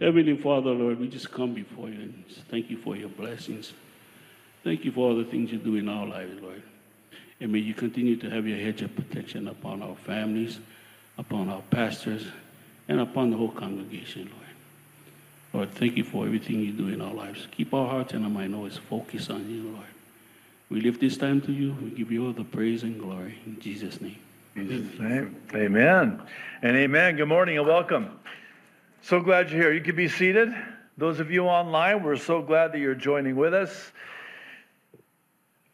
Heavenly Father, Lord, we just come before you and thank you for your blessings. Thank you for all the things you do in our lives, Lord. And may you continue to have your hedge of protection upon our families, upon our pastors, and upon the whole congregation, Lord. Lord, thank you for everything you do in our lives. Keep our hearts and our mind always focused on you, Lord. We lift this time to you. We give you all the praise and glory. In Jesus' name. Name. Amen. And amen. Good morning and welcome. So glad you're here. You can be seated. Those of you online, we're so glad that you're joining with us. A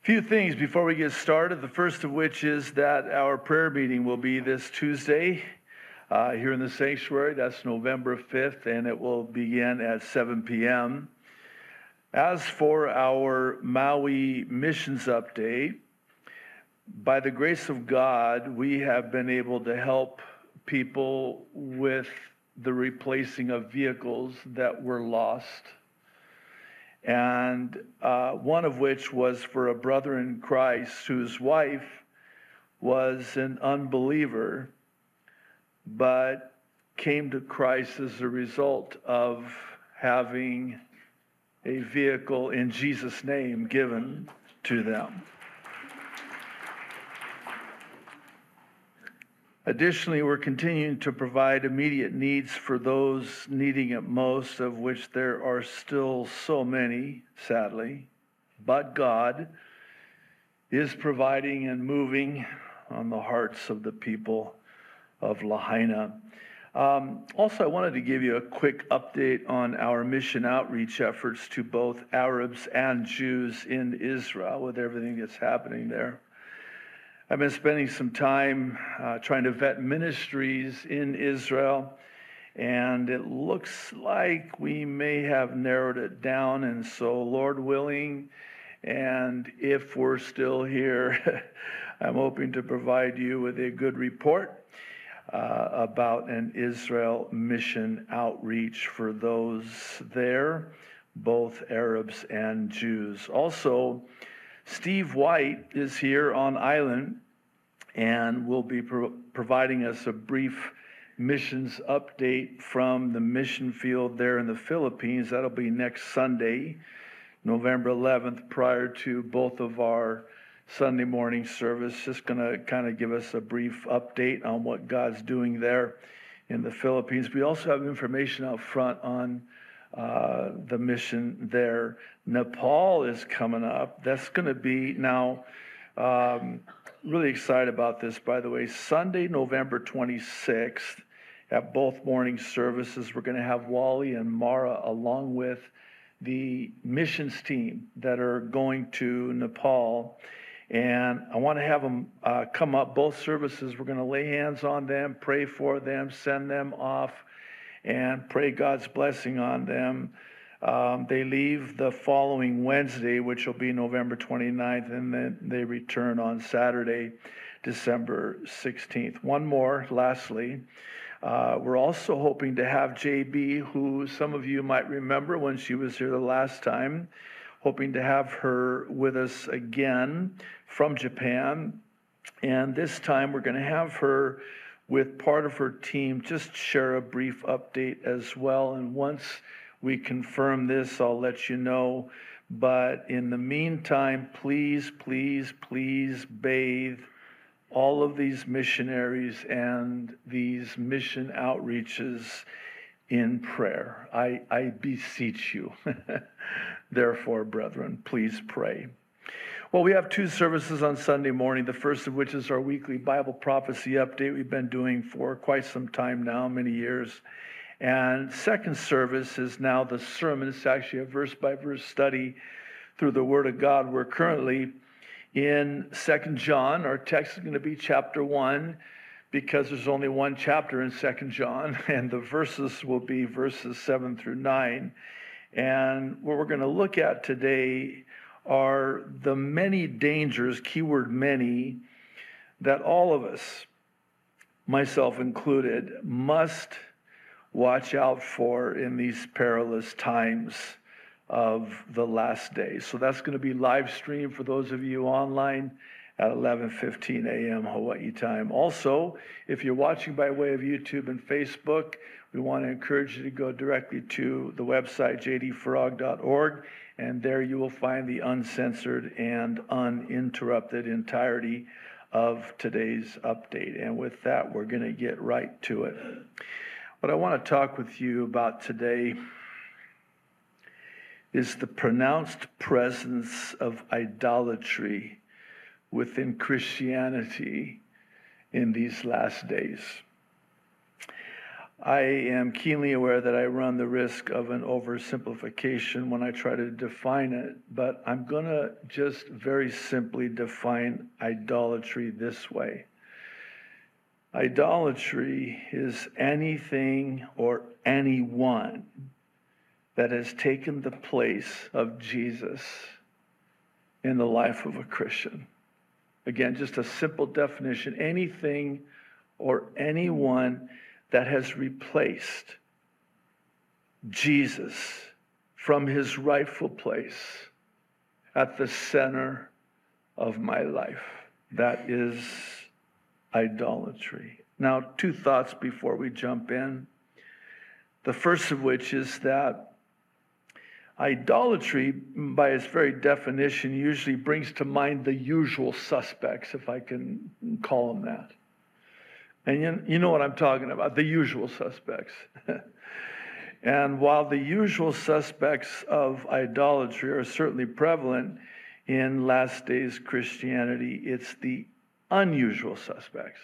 few things before we get started. The first of which is that our prayer meeting will be this Tuesday uh, here in the sanctuary. That's November 5th, and it will begin at 7 p.m. As for our Maui missions update, by the grace of God, we have been able to help people with the replacing of vehicles that were lost. And uh, one of which was for a brother in Christ whose wife was an unbeliever, but came to Christ as a result of having a vehicle in Jesus' name given to them. Additionally, we're continuing to provide immediate needs for those needing it most, of which there are still so many, sadly. But God is providing and moving on the hearts of the people of Lahaina. Um, also, I wanted to give you a quick update on our mission outreach efforts to both Arabs and Jews in Israel with everything that's happening there. I've been spending some time uh, trying to vet ministries in Israel, and it looks like we may have narrowed it down. And so, Lord willing, and if we're still here, I'm hoping to provide you with a good report uh, about an Israel mission outreach for those there, both Arabs and Jews. Also, Steve White is here on island and will be pro- providing us a brief missions update from the mission field there in the Philippines. That'll be next Sunday, November 11th, prior to both of our Sunday morning service. Just going to kind of give us a brief update on what God's doing there in the Philippines. We also have information out front on uh, the mission there. Nepal is coming up. That's going to be now. Um, really excited about this, by the way. Sunday, November 26th, at both morning services, we're going to have Wally and Mara along with the missions team that are going to Nepal. And I want to have them uh, come up both services. We're going to lay hands on them, pray for them, send them off, and pray God's blessing on them. Um, they leave the following Wednesday, which will be November 29th, and then they return on Saturday, December 16th. One more, lastly. Uh, we're also hoping to have JB, who some of you might remember when she was here the last time, hoping to have her with us again from Japan. And this time we're going to have her with part of her team just share a brief update as well. And once we confirm this, I'll let you know. But in the meantime, please, please, please bathe all of these missionaries and these mission outreaches in prayer. I, I beseech you. Therefore, brethren, please pray. Well, we have two services on Sunday morning, the first of which is our weekly Bible prophecy update we've been doing for quite some time now, many years. And second service is now the sermon. It's actually a verse by verse study through the Word of God. We're currently in Second John. Our text is going to be chapter 1 because there's only one chapter in Second John, and the verses will be verses 7 through 9. And what we're going to look at today are the many dangers, keyword many, that all of us, myself included, must watch out for in these perilous times of the last days. So that's going to be live stream for those of you online at 11:15 a.m. Hawaii time. Also, if you're watching by way of YouTube and Facebook, we want to encourage you to go directly to the website jdfarag.org and there you will find the uncensored and uninterrupted entirety of today's update. And with that, we're going to get right to it. What I want to talk with you about today is the pronounced presence of idolatry within Christianity in these last days. I am keenly aware that I run the risk of an oversimplification when I try to define it, but I'm going to just very simply define idolatry this way Idolatry is anything or anyone that has taken the place of Jesus in the life of a Christian. Again, just a simple definition anything or anyone that has replaced Jesus from his rightful place at the center of my life. That is idolatry. Now, two thoughts before we jump in. The first of which is that Idolatry, by its very definition, usually brings to mind the usual suspects, if I can call them that. And you, you know what I'm talking about the usual suspects. and while the usual suspects of idolatry are certainly prevalent in last days Christianity, it's the unusual suspects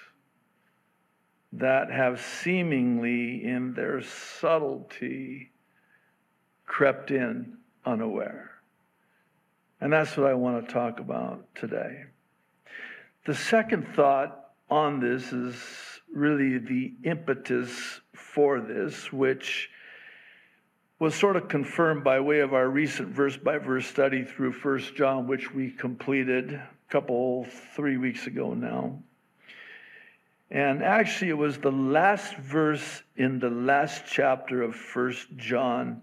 that have seemingly, in their subtlety, crept in unaware. And that's what I want to talk about today. The second thought on this is really the impetus for this, which was sort of confirmed by way of our recent verse by verse study through First John, which we completed a couple, three weeks ago now. And actually, it was the last verse in the last chapter of First John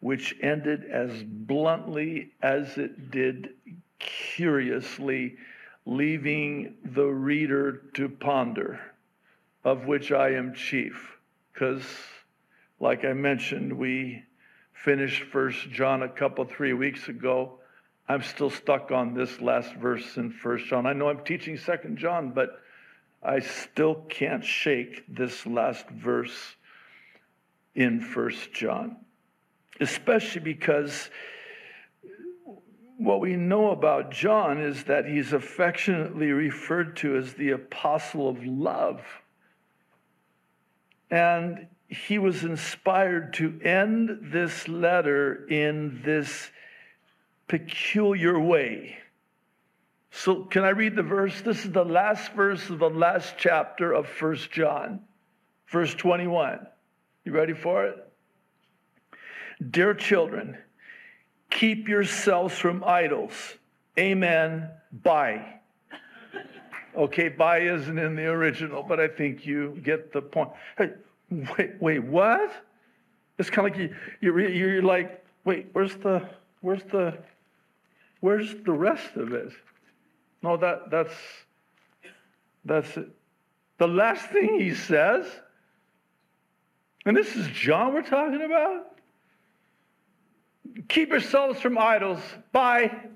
which ended as bluntly as it did curiously, leaving the reader to ponder, of which I am chief. Because, like I mentioned, we finished First John a couple, three weeks ago. I'm still stuck on this last verse in First John. I know I'm teaching Second John, but I still can't shake this last verse in First John especially because what we know about John is that he's affectionately referred to as the apostle of love. And he was inspired to end this letter in this peculiar way. So, can I read the verse? This is the last verse of the last chapter of First John, verse 21. You ready for it? Dear children, keep yourselves from idols. Amen. Bye. Okay, bye isn't in the original, but I think you get the point. Hey, wait, wait, what? It's kind of like you, you're, you're like, wait, where's the, where's the, where's the rest of it? No, that, that's, that's it. The last thing he says, and this is John we're talking about. Keep yourselves from idols. Bye.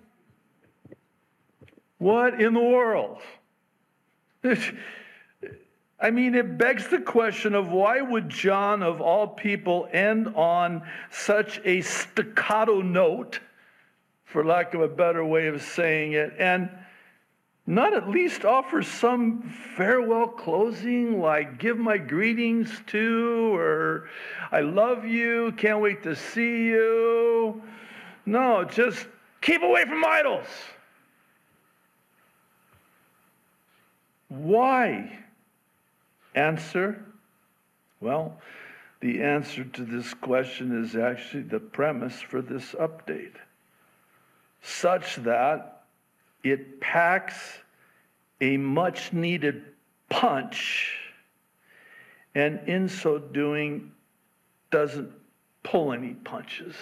What in the world? I mean, it begs the question of why would John, of all people, end on such a staccato note, for lack of a better way of saying it, and not at least offer some farewell closing like give my greetings to or I love you, can't wait to see you. No, just keep away from idols. Why? Answer? Well, the answer to this question is actually the premise for this update, such that it packs a much needed punch, and in so doing, doesn't pull any punches.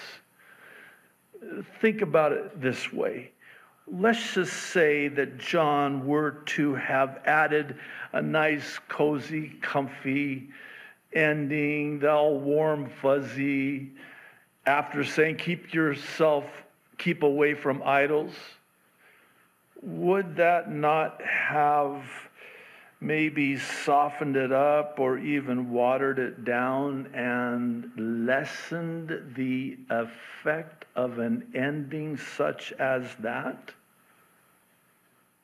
Think about it this way let's just say that John were to have added a nice, cozy, comfy ending, the all warm, fuzzy, after saying, keep yourself, keep away from idols, would that not have maybe softened it up or even watered it down and lessened the effect of an ending such as that?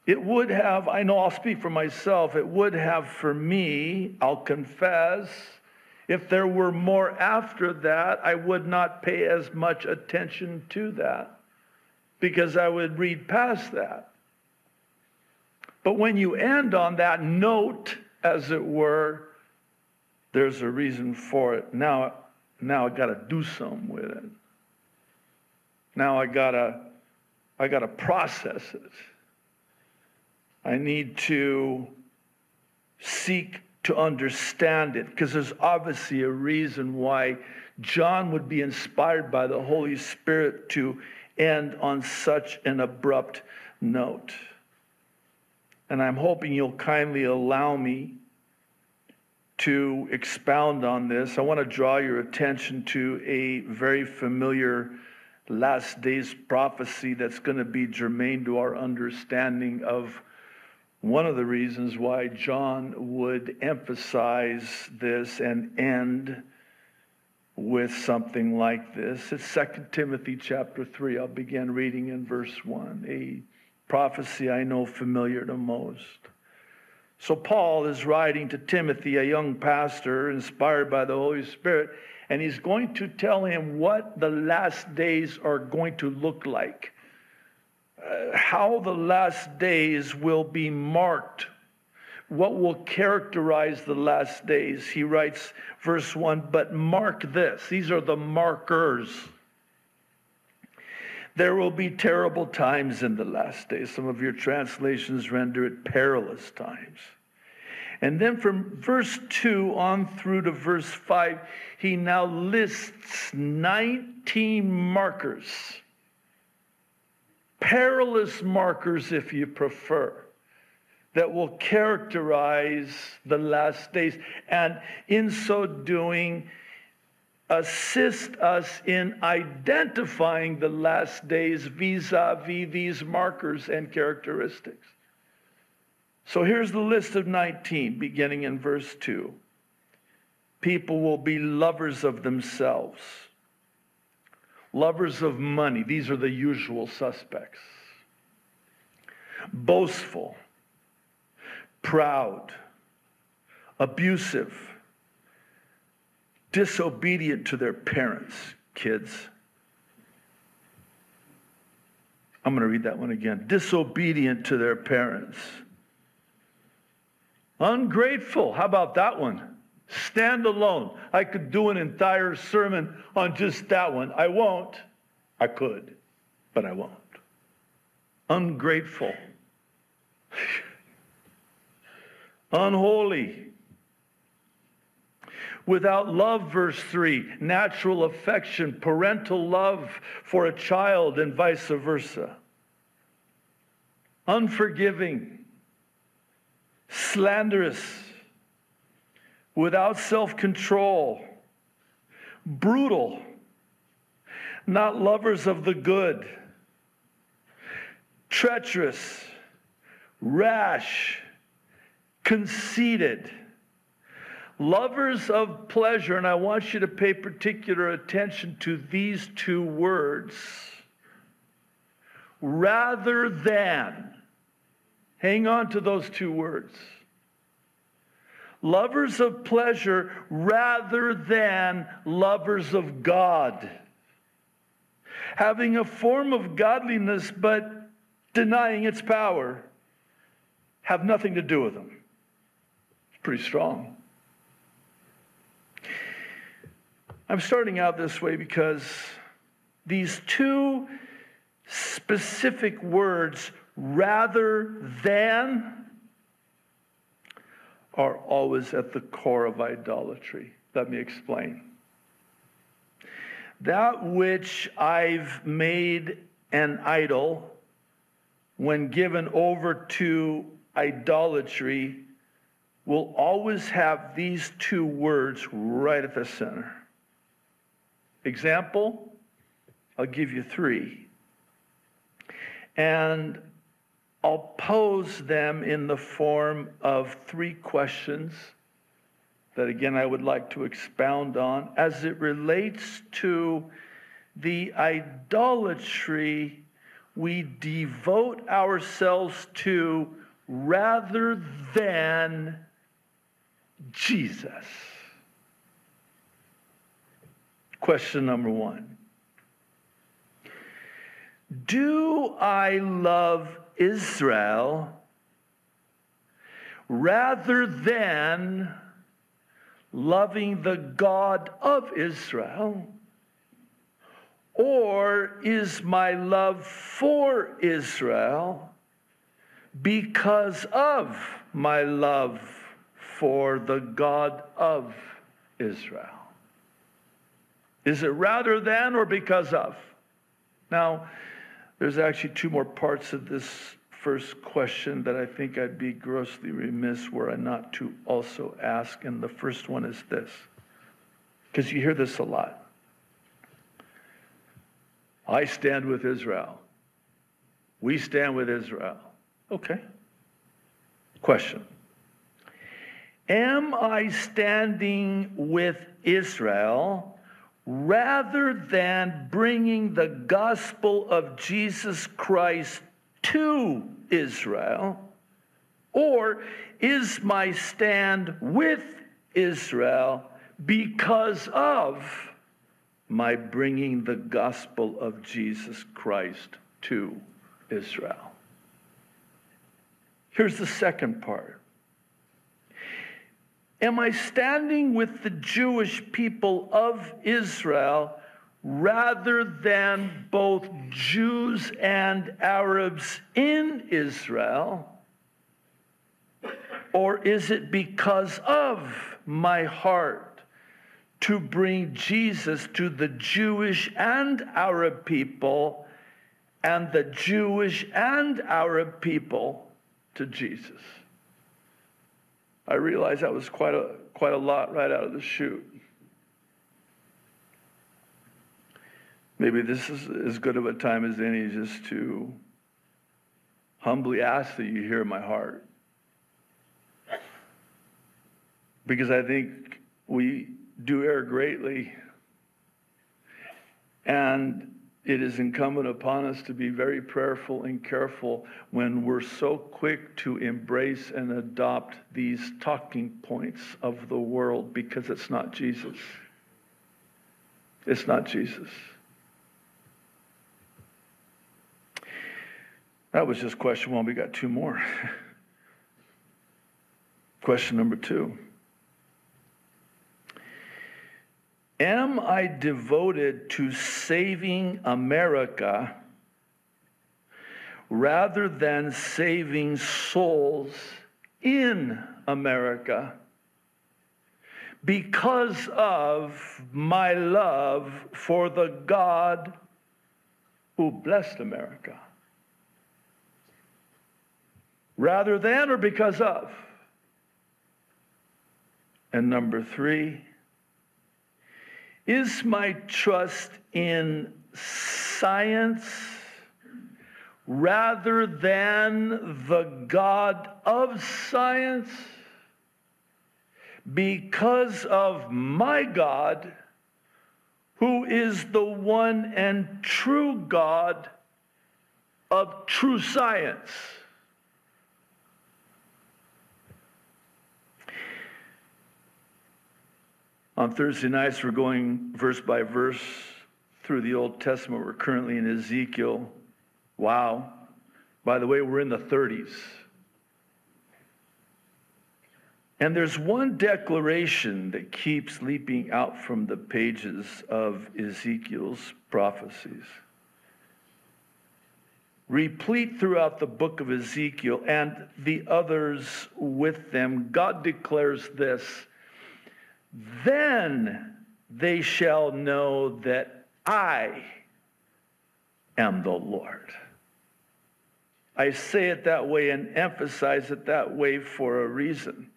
It would have, I know I'll speak for myself, it would have for me, I'll confess, if there were more after that, I would not pay as much attention to that because I would read past that. But when you end on that note, as it were, there's a reason for it. Now, now I got to do something with it. Now I gotta, I gotta process it. I need to seek to understand it because there's obviously a reason why John would be inspired by the Holy Spirit to end on such an abrupt note. And I'm hoping you'll kindly allow me to expound on this. I want to draw your attention to a very familiar last days prophecy that's going to be germane to our understanding of one of the reasons why John would emphasize this and end with something like this. It's 2 Timothy chapter 3. I'll begin reading in verse 1, a prophecy I know familiar to most. So, Paul is writing to Timothy, a young pastor inspired by the Holy Spirit, and he's going to tell him what the last days are going to look like uh, how the last days will be marked, what will characterize the last days. He writes, verse 1 But mark this, these are the markers. There will be terrible times in the last days. Some of your translations render it perilous times. And then from verse 2 on through to verse 5, he now lists 19 markers perilous markers, if you prefer, that will characterize the last days. And in so doing, assist us in identifying the last days vis a vis these markers and characteristics. So here's the list of 19, beginning in verse 2. People will be lovers of themselves lovers of money. These are the usual suspects. Boastful, proud, abusive, disobedient to their parents, kids. I'm going to read that one again. Disobedient to their parents. Ungrateful. How about that one? Stand alone. I could do an entire sermon on just that one. I won't. I could, but I won't. Ungrateful. Unholy. Without love, verse 3, natural affection, parental love for a child, and vice versa. Unforgiving, slanderous without self control, brutal, not lovers of the good, treacherous, rash, conceited, lovers of pleasure. And I want you to pay particular attention to these two words rather than. Hang on to those two words lovers of pleasure rather than lovers of God. Having a form of godliness but denying its power have nothing to do with them. It's pretty strong. I'm starting out this way because these two specific words, rather than, are always at the core of idolatry. Let me explain. That which I've made an idol when given over to idolatry, will always have these two words right at the center. Example, I'll give you three. And I'll pose them in the form of three questions that, again, I would like to expound on as it relates to the idolatry we devote ourselves to rather than Jesus. Question number one Do I love Israel rather than loving the God of Israel? Or is my love for Israel because of my love for the God of Israel? Is it rather than or because of? Now, there's actually two more parts of this first question that I think I'd be grossly remiss were I not to also ask. And the first one is this, because you hear this a lot. I stand with Israel. We stand with Israel. Okay. Question Am I standing with Israel rather than bringing the gospel of Jesus Christ to Israel? Or is my stand with Israel because of my bringing the gospel of Jesus Christ to Israel. Here's the second part. Am I standing with the Jewish people of Israel rather than both Jews and Arabs in Israel? Or is it because of my heart to bring Jesus to the Jewish and Arab people, and the Jewish and Arab people to Jesus. I realize that was quite a, quite a lot right out of the chute. Maybe this is as good of a time as any just to humbly ask that you hear my heart. Because I think we do err greatly. And it is incumbent upon us to be very prayerful and careful when we're so quick to embrace and adopt these talking points of the world because it's not Jesus. It's not Jesus. That was just question one. We got two more. question number two. Am I devoted to saving America rather than saving souls in America because of my love for the God who blessed America? Rather than or because of? And number three, is my trust in science rather than the God of science? Because of my God, who is the one and true God of true science. On Thursday nights, we're going verse by verse through the Old Testament. We're currently in Ezekiel. Wow. By the way, we're in the 30s. And there's one declaration that keeps leaping out from the pages of Ezekiel's prophecies. Replete throughout the book of Ezekiel and the others with them, God declares this then they shall know that I am the Lord. I say it that way and emphasize it that way for a reason.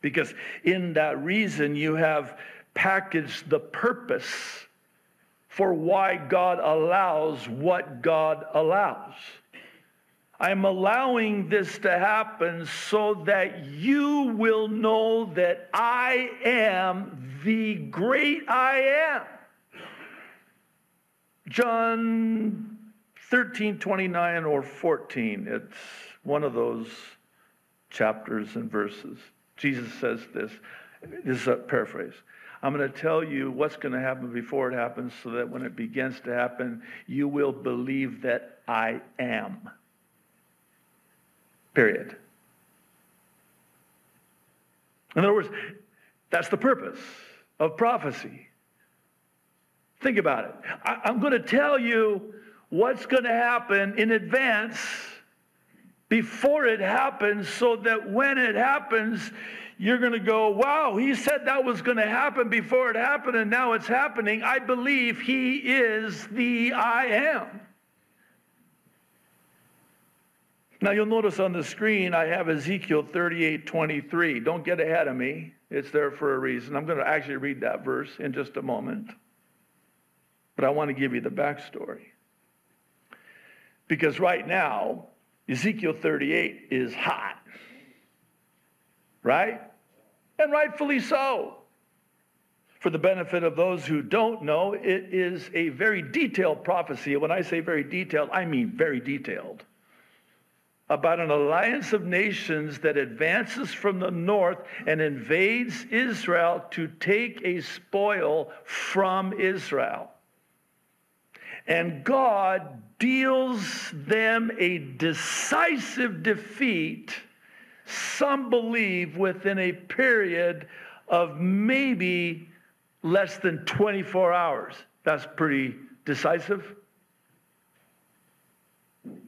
Because in that reason, you have packaged the purpose for why God allows what God allows. I'm allowing this to happen so that you will know that I am the great I am. John 13, 29 or 14. It's one of those chapters and verses. Jesus says this. This is a paraphrase. I'm going to tell you what's going to happen before it happens so that when it begins to happen, you will believe that I am. Period. In other words, that's the purpose of prophecy. Think about it. I, am going to tell you what's going to happen in advance before it happens so that when it happens, you're going to go, wow, he said that was going to happen before it happened, and now it's happening. I believe he is the I am. Now you'll notice on the screen I have Ezekiel 38 23. Don't get ahead of me. It's there for a reason. I'm going to actually read that verse in just a moment. But I want to give you the backstory. Because right now, Ezekiel 38 is hot right? And rightfully so. For the benefit of those who don't know, it is a very detailed prophecy. When I say very detailed, I mean very detailed. About an alliance of nations that advances from the north and invades Israel to take a spoil from Israel. And God deals them a decisive defeat some believe within a period of maybe less than 24 hours. That's pretty decisive.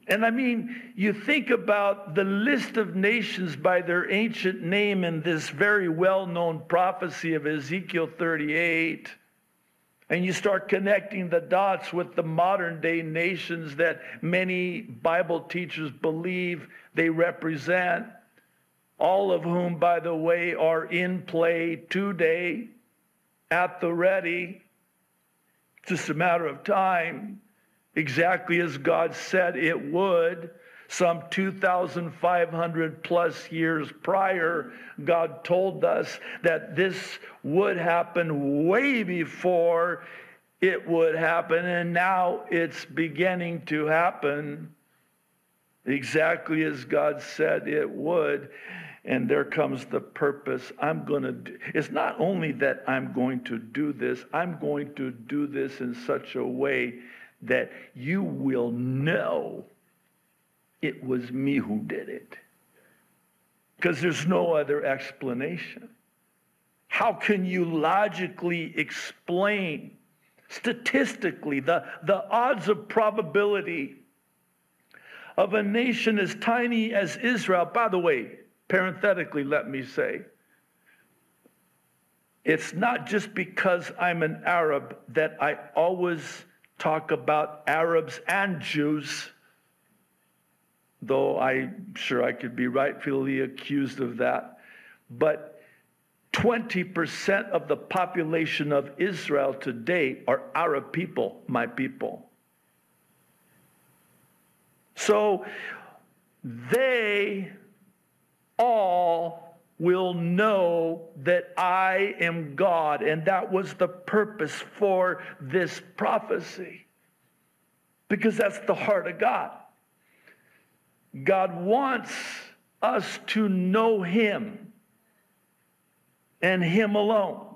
And I mean, you think about the list of nations by their ancient name in this very well known prophecy of Ezekiel 38. And you start connecting the dots with the modern day nations that many Bible teachers believe they represent all of whom, by the way, are in play today at the ready. It's Just a matter of time, exactly as God said it would. Some 2,500 plus years prior, God told us that this would happen way before it would happen, and now it's beginning to happen exactly as God said it would. And there comes the purpose. I'm going to do. It's not only that I'm going to do this, I'm going to do this in such a way that you will know it was me who did it. Because there's no other explanation. How can you logically explain statistically the, the odds of probability of a nation as tiny as Israel? By the way, Parenthetically, let me say, it's not just because I'm an Arab that I always talk about Arabs and Jews, though I'm sure I could be rightfully accused of that. But 20% of the population of Israel today are Arab people, my people. So they all will know that I am God. And that was the purpose for this prophecy. Because that's the heart of God. God wants us to know Him and Him alone.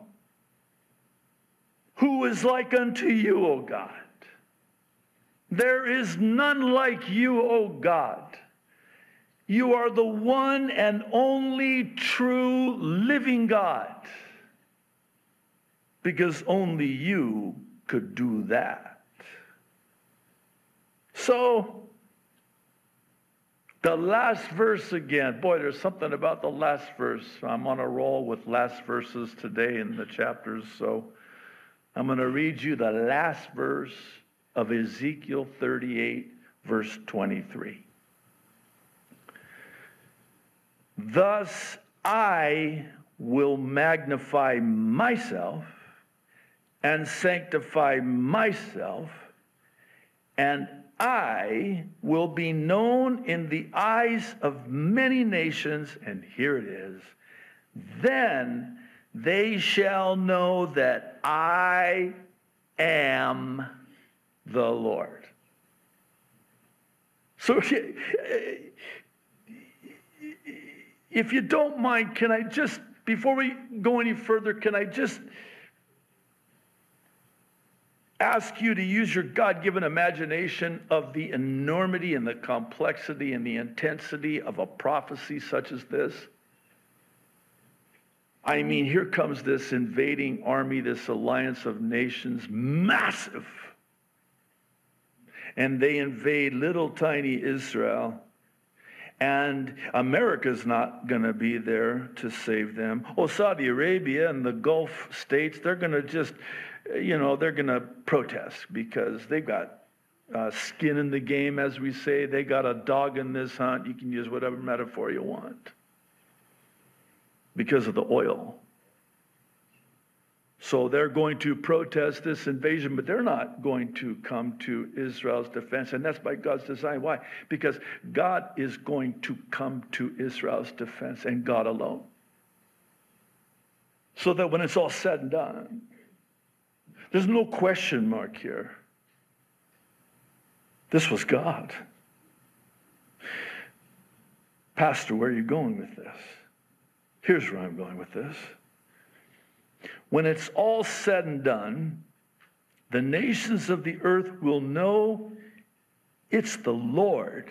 Who is like unto you, O God? There is none like you, O God. You are the one and only true living God. Because only you could do that. So, the last verse again. Boy, there's something about the last verse. I'm on a roll with last verses today in the chapters. So, I'm going to read you the last verse of Ezekiel 38, verse 23. Thus I will magnify myself and sanctify myself, and I will be known in the eyes of many nations, and here it is. Then they shall know that I am the Lord. So, if you don't mind, can I just, before we go any further, can I just ask you to use your God given imagination of the enormity and the complexity and the intensity of a prophecy such as this? I mean, here comes this invading army, this alliance of nations, massive. And they invade little tiny Israel. And America's not going to be there to save them. Oh, Saudi Arabia and the Gulf states, they're going to just you know, they're going to protest because they've got uh, skin in the game, as we say. They got a dog in this hunt. You can use whatever metaphor you want because of the oil. So they're going to protest this invasion, but they're not going to come to Israel's defense. And that's by God's design. Why? Because God is going to come to Israel's defense and God alone. So that when it's all said and done, there's no question mark here. This was God. Pastor, where are you going with this? Here's where I'm going with this. When it's all said and done, the nations of the earth will know it's the Lord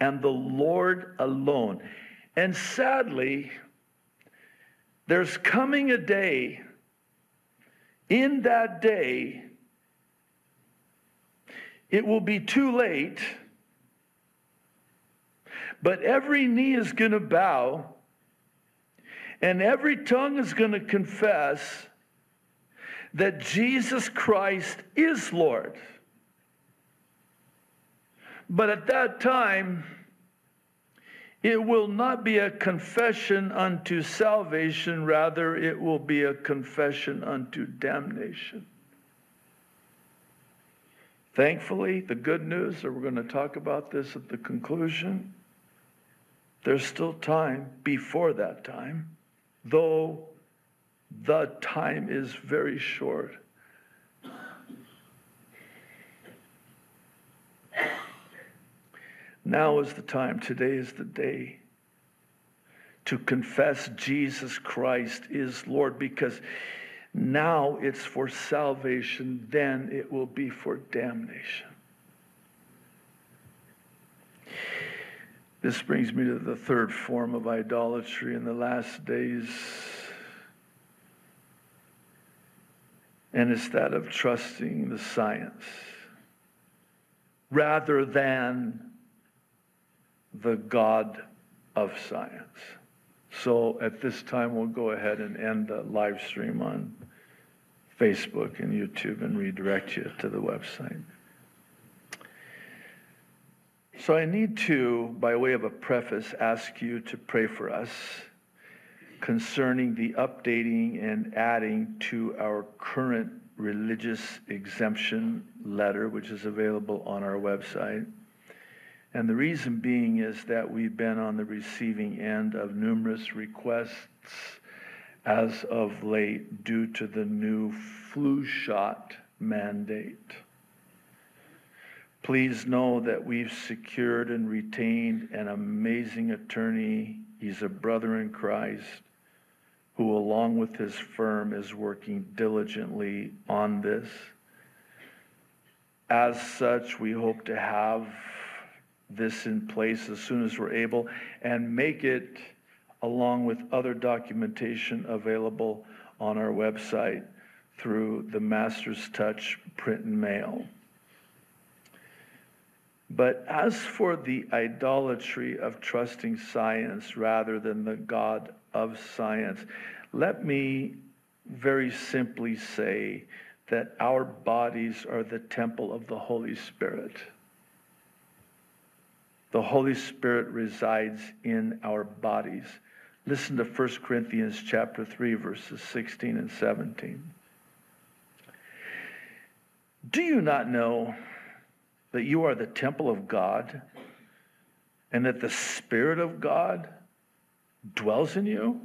and the Lord alone. And sadly, there's coming a day in that day, it will be too late, but every knee is going to bow and every tongue is going to confess that Jesus Christ is Lord. But at that time, it will not be a confession unto salvation, rather, it will be a confession unto damnation. Thankfully, the good news, and we're going to talk about this at the conclusion, there's still time before that time, though the time is very short. Now is the time, today is the day to confess Jesus Christ is Lord because now it's for salvation, then it will be for damnation. This brings me to the third form of idolatry in the last days, and it's that of trusting the science rather than the God of science. So at this time, we'll go ahead and end the live stream on Facebook and YouTube and redirect you to the website. So I need to, by way of a preface, ask you to pray for us concerning the updating and adding to our current religious exemption letter, which is available on our website. And the reason being is that we've been on the receiving end of numerous requests as of late due to the new flu shot mandate. Please know that we've secured and retained an amazing attorney. He's a brother in Christ who, along with his firm, is working diligently on this. As such, we hope to have this in place as soon as we're able and make it along with other documentation available on our website through the Master's Touch print and mail. But as for the idolatry of trusting science rather than the God of science, let me very simply say that our bodies are the temple of the Holy Spirit. the Holy Spirit resides in our bodies. Listen to 1 Corinthians chapter 3 verses 16 and 17. Do you not know that you are the temple of God and that the Spirit of God dwells in you?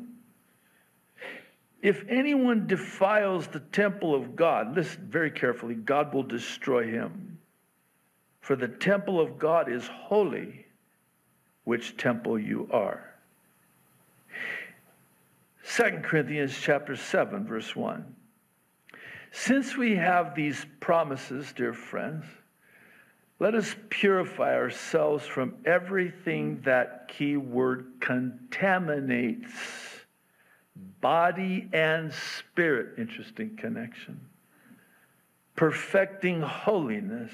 If anyone defiles the temple of God, listen very carefully, God will destroy him. For the temple of God is holy, which temple you are. 2 Corinthians chapter 7 verse 1. Since we have these promises, dear friends, let us purify ourselves from everything that key word contaminates body and spirit. Interesting connection. Perfecting holiness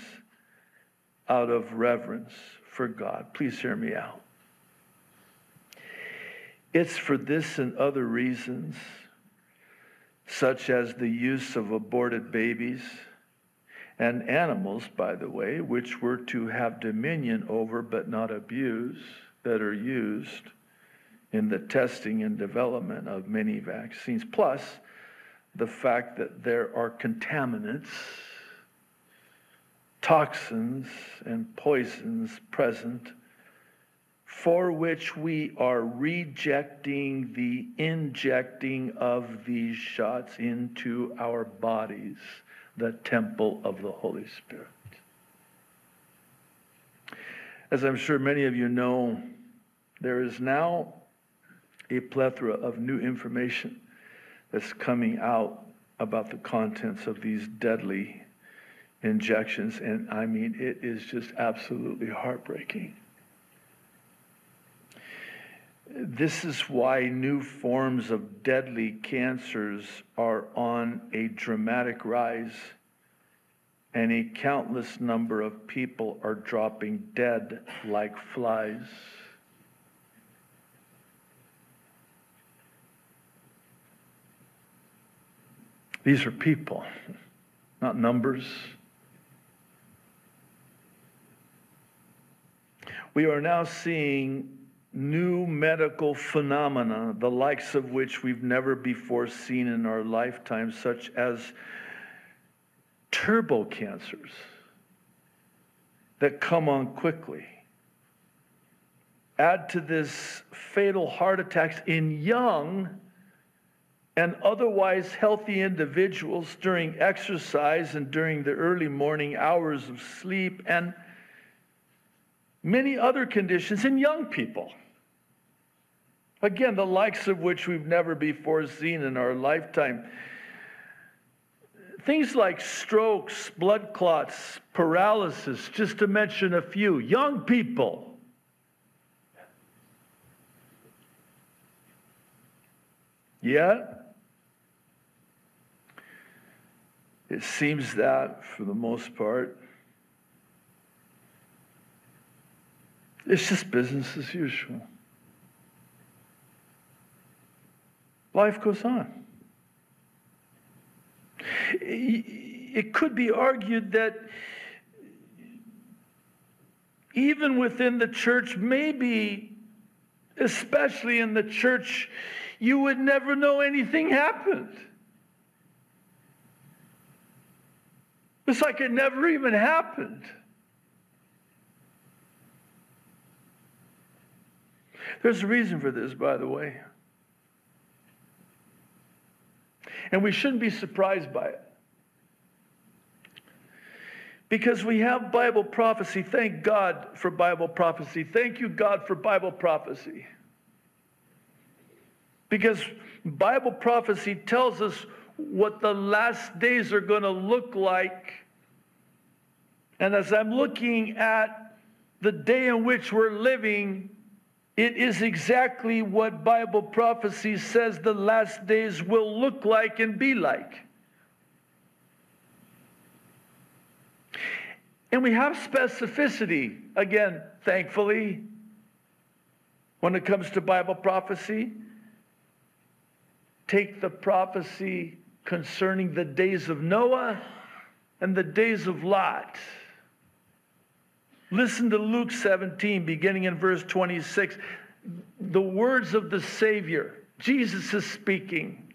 out of reverence for God. Please hear me out. It's for this and other reasons, such as the use of aborted babies and animals, by the way, which were to have dominion over but not abuse, that are used in the testing and development of many vaccines, plus the fact that there are contaminants toxins and poisons present for which we are rejecting the injecting of these shots into our bodies, the temple of the Holy Spirit. As I'm sure many of you know, there is now a plethora of new information that's coming out about the contents of these deadly injections. And I mean, it is just absolutely heartbreaking. This is why new forms of deadly cancers are on a dramatic rise, and a countless number of people are dropping dead like flies. These are people, not numbers. We are now seeing new medical phenomena, the likes of which we've never before seen in our lifetime, such as turbo cancers that come on quickly. Add to this fatal heart attacks in young and otherwise healthy individuals during exercise and during the early morning hours of sleep and many other conditions in young people. Again, the likes of which we've never before seen in our lifetime. Things like strokes, blood clots, paralysis, just to mention a few. Young people. Yet, it seems that, for the most part, It's just business as usual. Life goes on. It could be argued that even within the church, maybe especially in the church, you would never know anything happened. It's like it never even happened. There's a reason for this, by the way. And we shouldn't be surprised by it. Because we have Bible prophecy. Thank God for Bible prophecy. Thank you, God, for Bible prophecy. Because Bible prophecy tells us what the last days are going to look like. And as I'm looking at the day in which we're living, it is exactly what Bible prophecy says the last days will look like and be like. And we have specificity, again, thankfully, when it comes to Bible prophecy. Take the prophecy concerning the days of Noah and the days of Lot. Listen to Luke 17, beginning in verse 26. The words of the Savior. Jesus is speaking.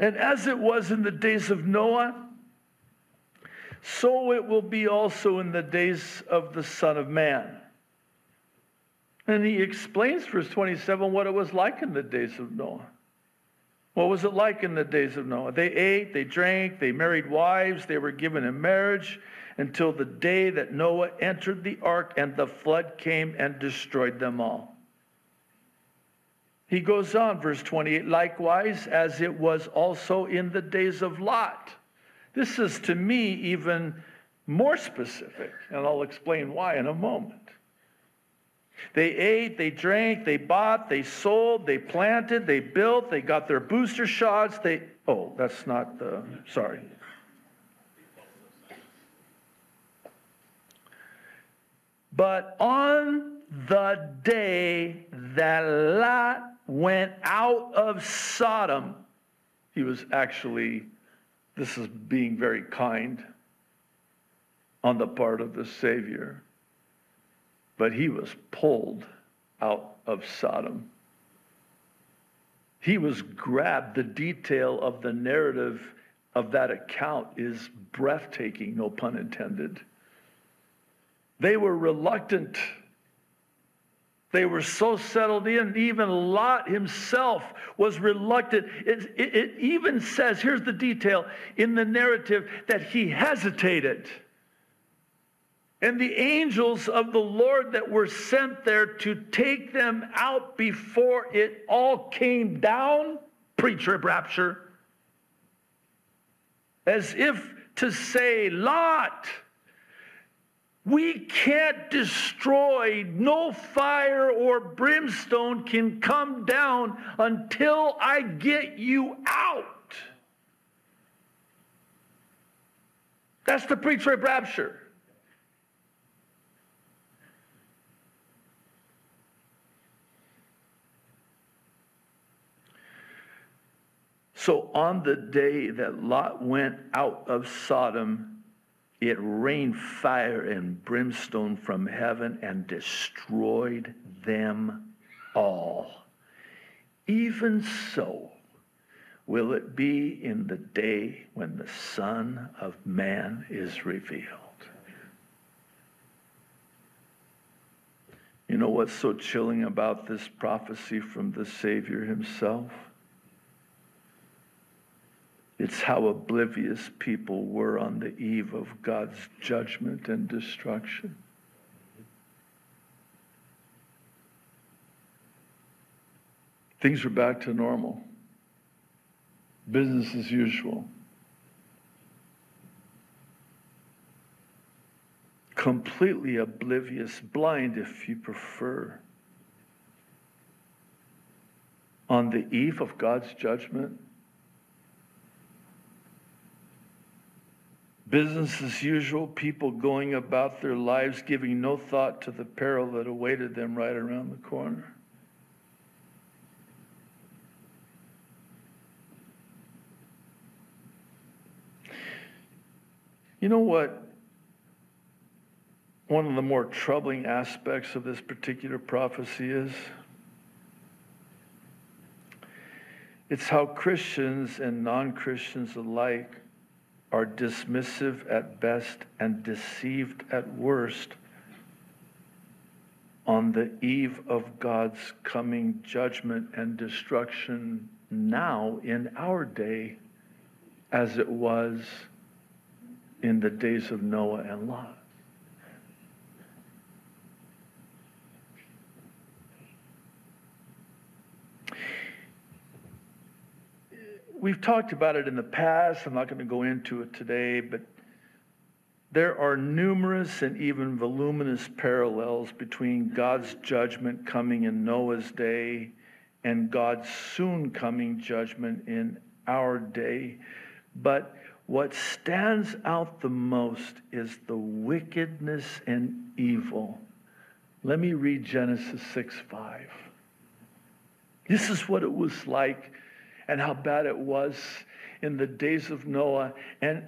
And as it was in the days of Noah, so it will be also in the days of the Son of Man. And he explains, verse 27, what it was like in the days of Noah. What was it like in the days of Noah? They ate, they drank, they married wives, they were given in marriage until the day that Noah entered the ark and the flood came and destroyed them all. He goes on, verse 28 likewise, as it was also in the days of Lot. This is to me even more specific, and I'll explain why in a moment. They ate, they drank, they bought, they sold, they planted, they built, they got their booster shots. They, oh, that's not the, sorry. But on the day that Lot went out of Sodom, he was actually, this is being very kind on the part of the Savior but he was pulled out of Sodom. He was grabbed. The detail of the narrative of that account is breathtaking, no pun intended. They were reluctant. They were so settled in. Even Lot himself was reluctant. It, it, it even says, here's the detail in the narrative, that he hesitated. And the angels of the Lord that were sent there to take them out before it all came down, pre trib rapture, as if to say, Lot, we can't destroy, no fire or brimstone can come down until I get you out. That's the pre trib rapture. So on the day that Lot went out of Sodom, it rained fire and brimstone from heaven and destroyed them all. Even so will it be in the day when the Son of Man is revealed. You know what's so chilling about this prophecy from the Savior himself? It's how oblivious people were on the eve of God's judgment and destruction. Things were back to normal, business as usual. Completely oblivious, blind if you prefer. On the eve of God's judgment, Business as usual, people going about their lives giving no thought to the peril that awaited them right around the corner. You know what? One of the more troubling aspects of this particular prophecy is it's how Christians and non Christians alike are dismissive at best and deceived at worst on the eve of God's coming judgment and destruction now in our day as it was in the days of Noah and Lot. We've talked about it in the past. I'm not going to go into it today, but there are numerous and even voluminous parallels between God's judgment coming in Noah's day and God's soon coming judgment in our day. But what stands out the most is the wickedness and evil. Let me read Genesis 6 5. This is what it was like and how bad it was in the days of Noah. And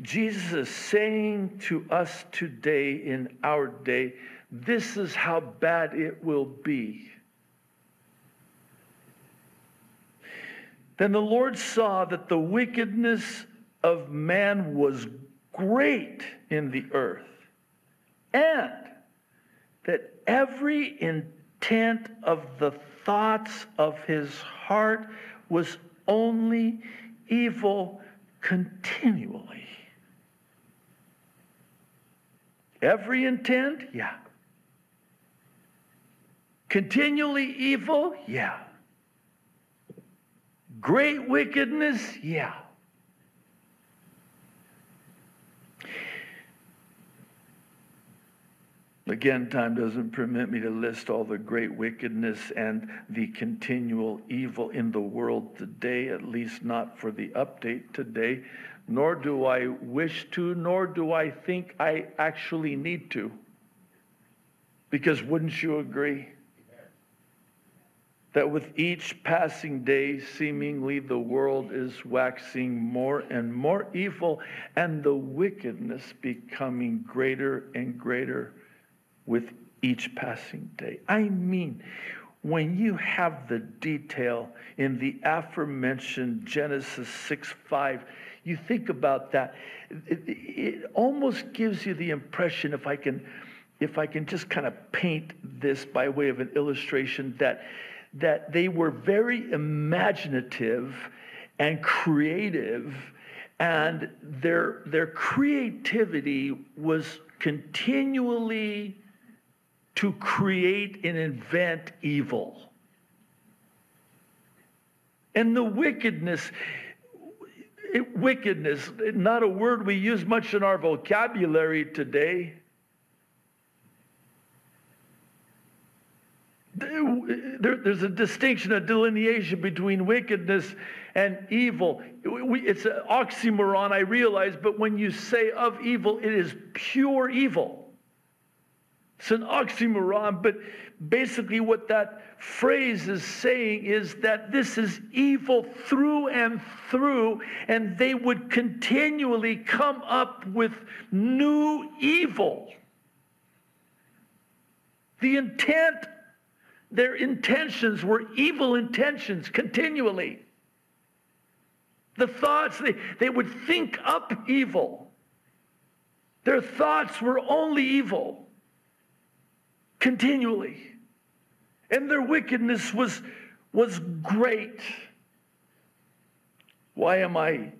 Jesus is saying to us today in our day, this is how bad it will be. Then the Lord saw that the wickedness of man was great in the earth, and that every intent of the thoughts of his heart was only evil continually. Every intent? Yeah. Continually evil? Yeah. Great wickedness? Yeah. Again, time doesn't permit me to list all the great wickedness and the continual evil in the world today, at least not for the update today, nor do I wish to, nor do I think I actually need to. Because wouldn't you agree? That with each passing day, seemingly the world is waxing more and more evil, and the wickedness becoming greater and greater with each passing day. I mean, when you have the detail in the aforementioned Genesis 6 5, you think about that, it, it, almost gives you the impression, if I can, if I can just kind of paint this by way of an illustration, that, that they were very imaginative and creative, and their, their creativity was continually to create and invent evil. And the wickedness, it, wickedness, not a word we use much in our vocabulary today. There, there's a distinction, a delineation between wickedness and evil. It's an oxymoron, I realize, but when you say of evil, it is pure evil. It's an oxymoron, but basically, what that phrase is saying is that this is evil through and through, and they would continually come up with new evil. The intent, their intentions were evil intentions continually. The thoughts, they, they would think up evil. Their thoughts were only evil continually. And their wickedness was, was great. Why am I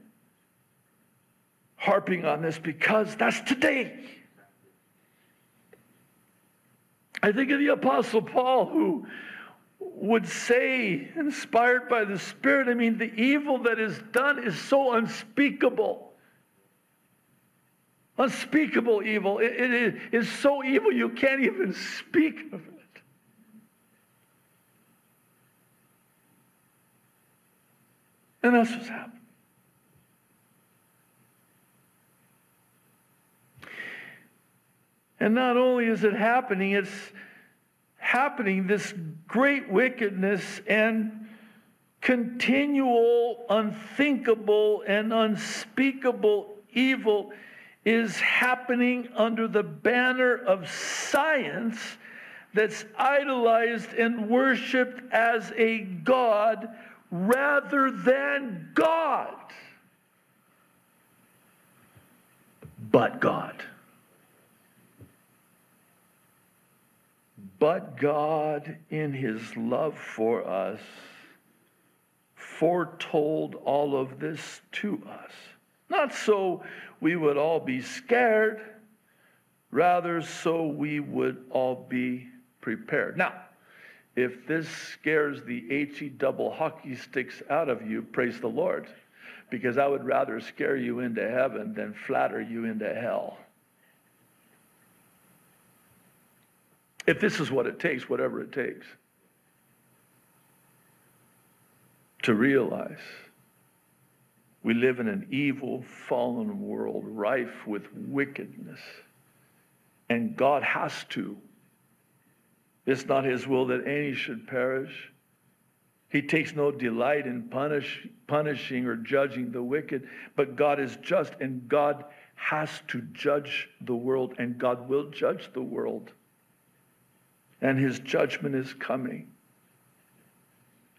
harping on this? Because that's today. I think of the Apostle Paul who would say, inspired by the Spirit, I mean, the evil that is done is so unspeakable unspeakable evil. It, it is so evil you can't even speak of it. And that's what's happening. And not only is it happening, it's happening, this great wickedness and continual, unthinkable, and unspeakable evil is happening under the banner of science that's idolized and worshiped as a God rather than God. But God. But God, in his love for us, foretold all of this to us. Not so we would all be scared, rather, so we would all be prepared. Now, if this scares the HE double hockey sticks out of you, praise the Lord, because I would rather scare you into heaven than flatter you into hell. If this is what it takes, whatever it takes, to realize we live in an evil, fallen world rife with wickedness. And God has to. It's not His will that any should perish, He takes no delight in punish, punishing or judging the wicked, but God is just and God has to judge the world and God will judge the world. And his judgment is coming.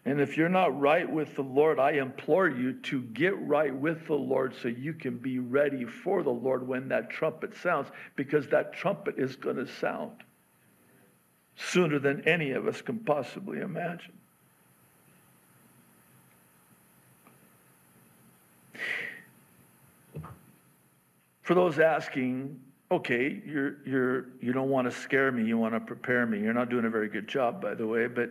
And if you're not right with the Lord, I implore you to get right with the Lord so you can be ready for the Lord when that trumpet sounds, because that trumpet is going to sound sooner than any of us can possibly imagine. For those asking, okay, you're, you're, you don't want to scare me, you want to prepare me. You're not doing a very good job, by the way, but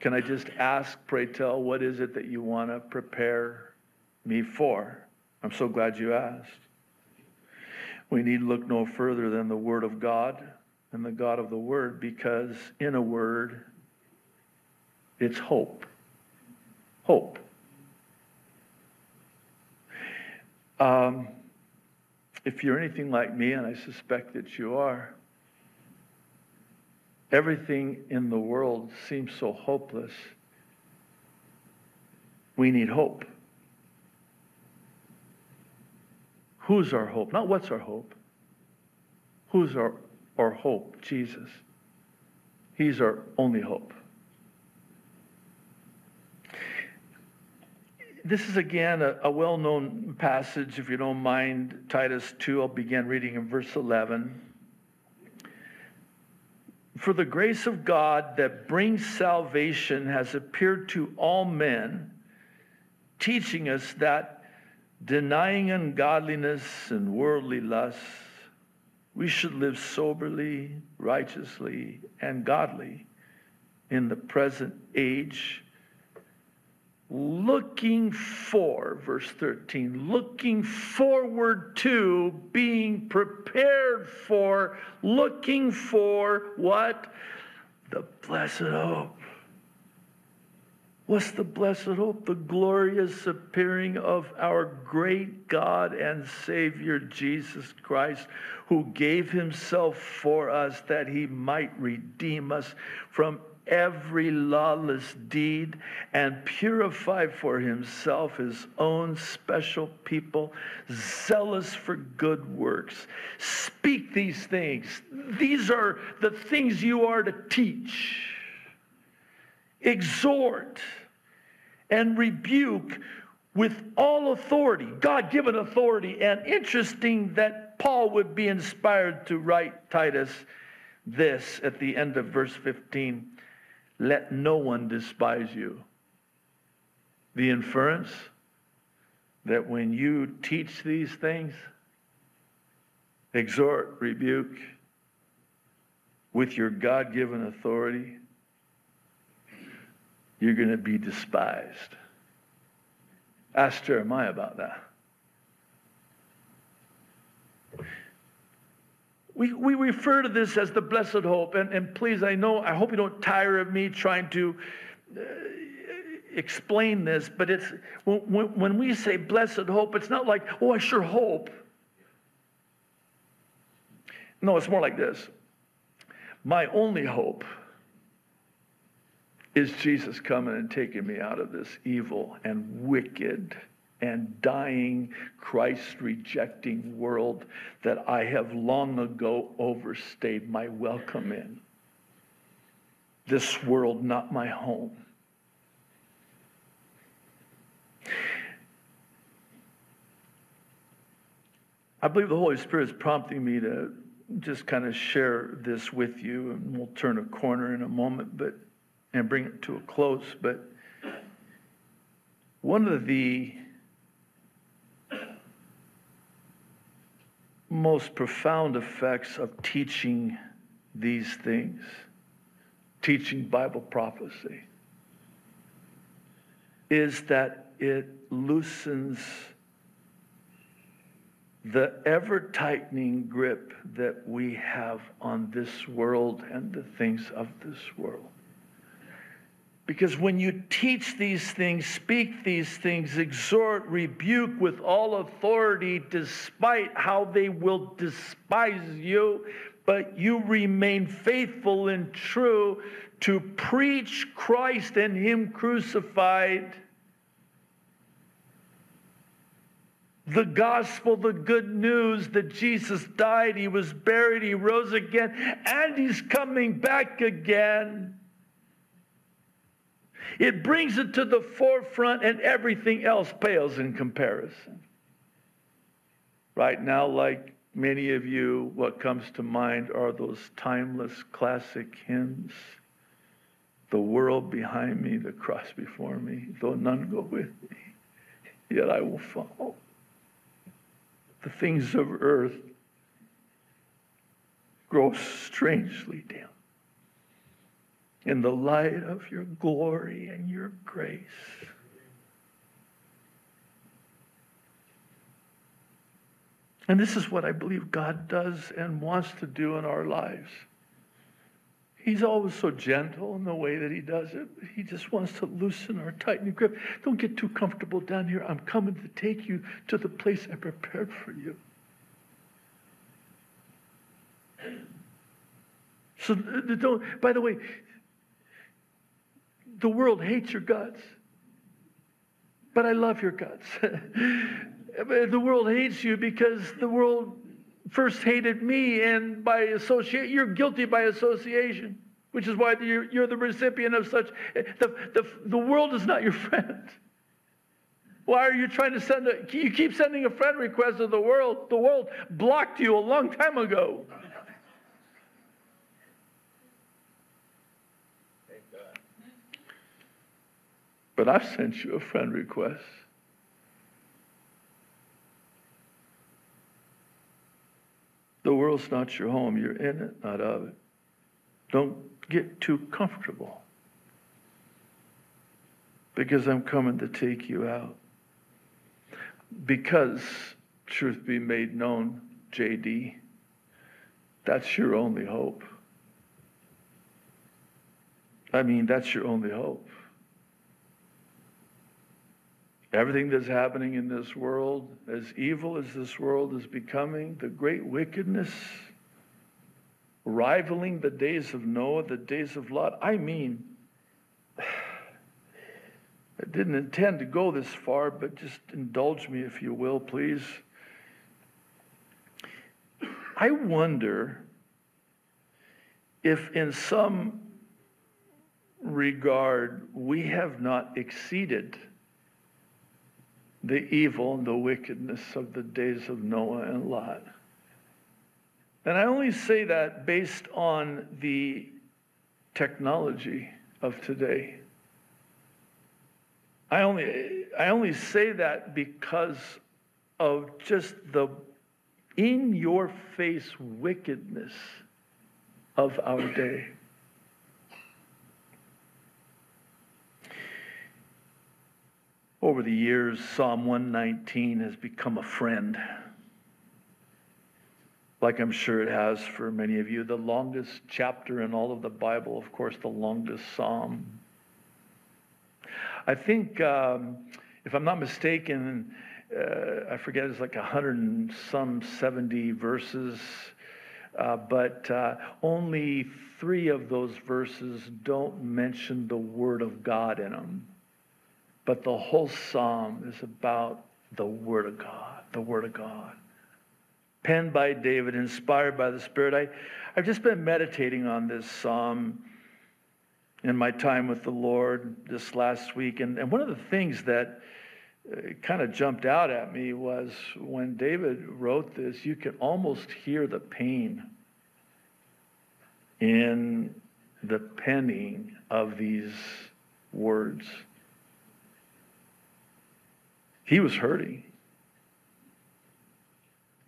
can I just ask, pray tell, what is it that you want to prepare me for? I'm so glad you asked. We need look no further than the Word of God and the God of the Word because in a word, it's hope. Hope. Um, if you're anything like me, and I suspect that you are, Everything in the world seems so hopeless. We need hope. Who's our hope? Not what's our hope. Who's our, our hope? Jesus. He's our only hope. This is again a, a well known passage. If you don't mind, Titus 2, I'll begin reading in verse 11. For the grace of God that brings salvation has appeared to all men, teaching us that denying ungodliness and worldly lusts, we should live soberly, righteously, and godly in the present age looking for, verse 13, looking forward to, being prepared for, looking for what? The blessed hope. What's the blessed hope? The glorious appearing of our great God and Savior Jesus Christ, who gave himself for us that he might redeem us from every lawless deed and purify for himself his own special people, zealous for good works. Speak these things. These are the things you are to teach, exhort, and rebuke with all authority, God given authority. And interesting that Paul would be inspired to write Titus this at the end of verse 15 let no one despise you. The inference that when you teach these things, exhort, rebuke with your God given authority, you're going to be despised. Ask Jeremiah about that. We, we refer to this as the blessed hope. And, and please, I know, I hope you don't tire of me trying to uh, explain this, but it's when, when we say blessed hope, it's not like, oh, I sure hope. No, it's more like this. My only hope is Jesus coming and taking me out of this evil and wicked and dying, Christ rejecting world that I have long ago overstayed my welcome in. This world, not my home. I believe the Holy Spirit is prompting me to just kind of share this with you, and we'll turn a corner in a moment, but and bring it to a close. But one of the most profound effects of teaching these things, teaching Bible prophecy, is that it loosens the ever tightening grip that we have on this world and the things of this world. Because when you teach these things, speak these things, exhort, rebuke with all authority, despite how they will despise you, but you remain faithful and true, to preach Christ and Him crucified. The gospel, the good news that Jesus died, He was buried, He rose again, and He's coming back again. It brings it to the forefront, and everything else pales in comparison. Right now, like many of you, what comes to mind are those timeless classic hymns The world behind me, the cross before me, though none go with me, yet I will follow. The things of earth grow strangely dim in the light of your glory and your grace. And this is what I believe God does and wants to do in our lives. He's always so gentle in the way that he does it. He just wants to loosen our tightened grip. Don't get too comfortable down here. I'm coming to take you to the place I prepared for you. So don't, by the way, the world hates your guts, but I love your guts. the world hates you because the world first hated me, and by associate, you're guilty by association, which is why you're, you're the recipient of such. The, the, the world is not your friend. Why are you trying to send a, you keep sending a friend request to the world? The world blocked you a long time ago. But I've sent you a friend request. The world's not your home. You're in it, not of it. Don't get too comfortable because I'm coming to take you out. Because, truth be made known, JD, that's your only hope. I mean, that's your only hope. Everything that's happening in this world, as evil as this world is becoming, the great wickedness, rivaling the days of Noah, the days of Lot. I mean, I didn't intend to go this far, but just indulge me, if you will, please. I wonder if, in some regard, we have not exceeded the evil and the wickedness of the days of Noah and Lot. And I only say that based on the technology of today. I only, I only say that because of just the in your face wickedness of our day. Over the years, Psalm 119 has become a friend. Like I'm sure it has for many of you. The longest chapter in all of the Bible, of course, the longest psalm. I think, um, if I'm not mistaken, uh, I forget, it's like 100 and some 70 verses, uh, but uh, only three of those verses don't mention the Word of God in them. But the whole psalm is about the Word of God, the Word of God. Penned by David, inspired by the Spirit. I, I've just been meditating on this psalm in my time with the Lord this last week. And, and one of the things that uh, kind of jumped out at me was when David wrote this, you can almost hear the pain in the penning of these words. He was hurting.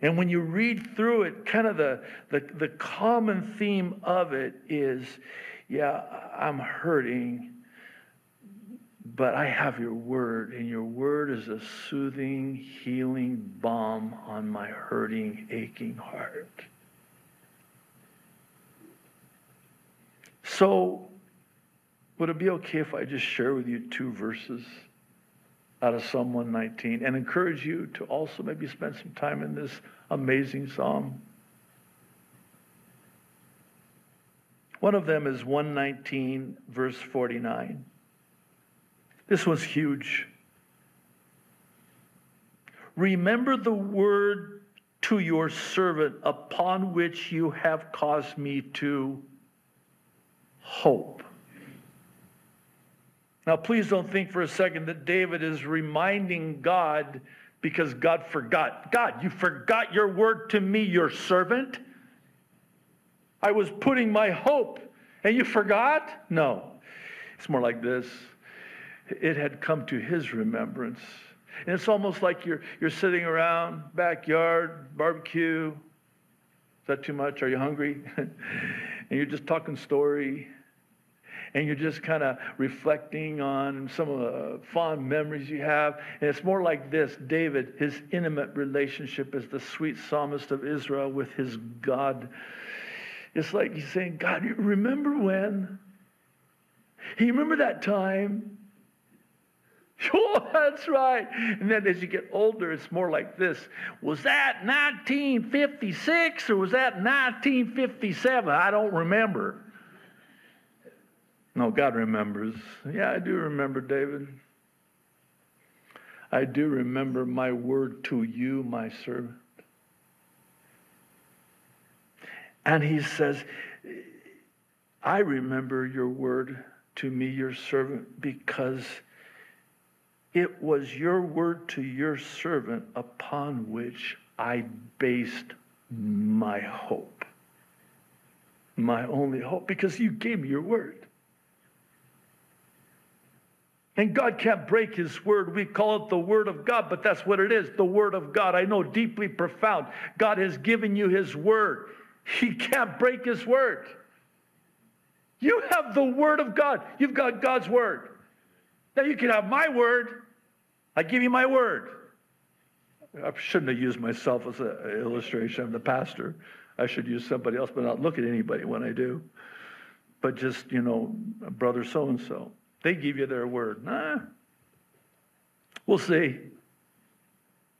And when you read through it, kind of the, the, the common theme of it is yeah, I'm hurting, but I have your word, and your word is a soothing, healing balm on my hurting, aching heart. So, would it be okay if I just share with you two verses? Out of Psalm 119 and encourage you to also maybe spend some time in this amazing psalm. One of them is 119, verse 49. This was huge. Remember the word to your servant upon which you have caused me to hope. Now, please don't think for a second that David is reminding God because God forgot. God, you forgot your word to me, your servant. I was putting my hope and you forgot? No. It's more like this it had come to his remembrance. And it's almost like you're, you're sitting around, backyard, barbecue. Is that too much? Are you hungry? and you're just talking story and you're just kind of reflecting on some of the fond memories you have. And it's more like this David, his intimate relationship as the sweet psalmist of Israel with his God. It's like he's saying, God, remember when? You remember that time? Oh, that's right. And then as you get older, it's more like this. Was that 1956 or was that 1957? I don't remember. No, God remembers. Yeah, I do remember, David. I do remember my word to you, my servant. And he says, I remember your word to me, your servant, because it was your word to your servant upon which I based my hope. My only hope, because you gave me your word. And God can't break his word. We call it the word of God, but that's what it is the word of God. I know deeply profound. God has given you his word. He can't break his word. You have the word of God. You've got God's word. Now you can have my word. I give you my word. I shouldn't have used myself as an illustration. I'm the pastor. I should use somebody else, but not look at anybody when I do. But just, you know, brother so and so. They give you their word. Nah. We'll see.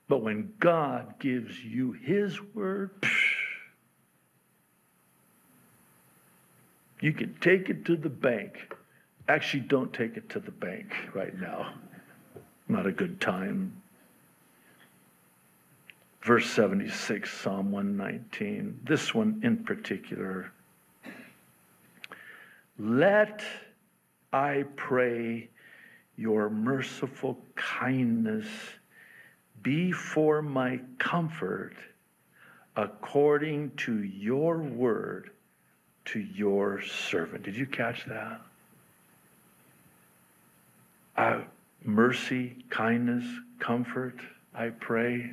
But when God gives you his word, you can take it to the bank. Actually, don't take it to the bank right now. Not a good time. Verse 76, Psalm 119. This one in particular. Let I pray your merciful kindness be for my comfort according to your word to your servant. Did you catch that? Uh, mercy, kindness, comfort, I pray.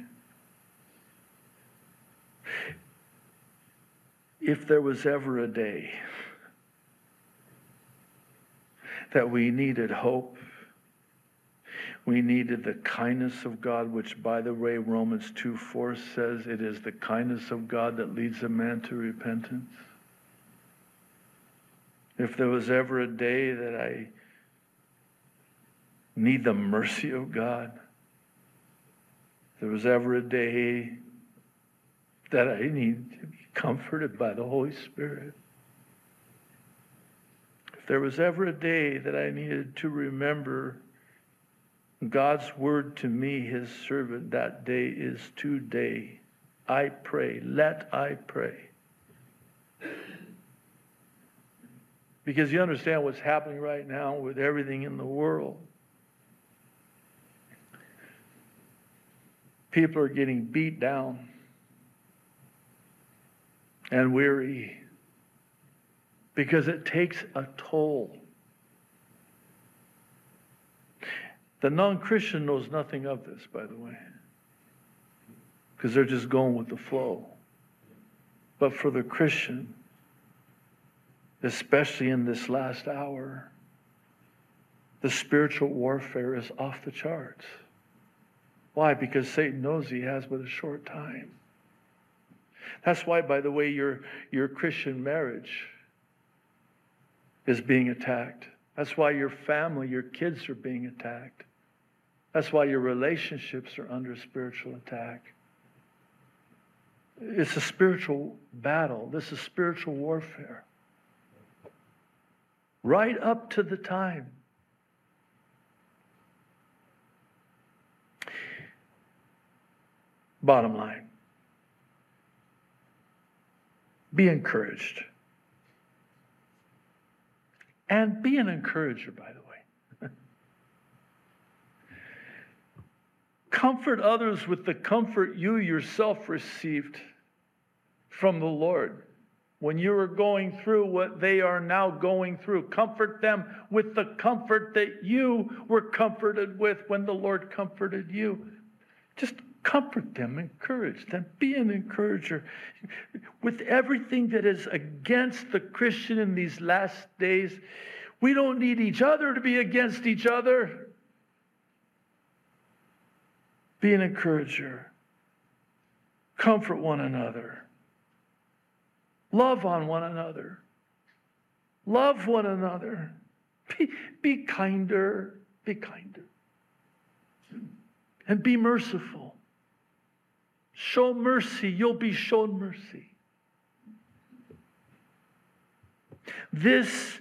If there was ever a day, that we needed hope. We needed the kindness of God, which, by the way, Romans 2 4 says it is the kindness of God that leads a man to repentance. If there was ever a day that I need the mercy of God, there was ever a day that I need to be comforted by the Holy Spirit, there was ever a day that I needed to remember God's word to me, his servant, that day is today. I pray. Let I pray. Because you understand what's happening right now with everything in the world. People are getting beat down and weary because it takes a toll. The non Christian knows nothing of this, by the way, because they're just going with the flow. But for the Christian, especially in this last hour, the spiritual warfare is off the charts. Why? Because Satan knows he has but a short time. That's why, by the way, your, your Christian marriage is being attacked. That's why your family, your kids are being attacked. That's why your relationships are under spiritual attack. It's a spiritual battle. This is spiritual warfare. right up to the time. Bottom line be encouraged. And be an encourager, by the way. comfort others with the comfort you yourself received from the Lord when you are going through what they are now going through. Comfort them with the comfort that you were comforted with when the Lord comforted you. Just comfort them, encourage them, be an encourager. With everything that is against the Christian in these last days, we don't need each other to be against each other. Be an encourager. Comfort one another. Love on one another. Love one another. Be, be kinder. Be kinder. And be merciful. Show mercy. You'll be shown mercy. This,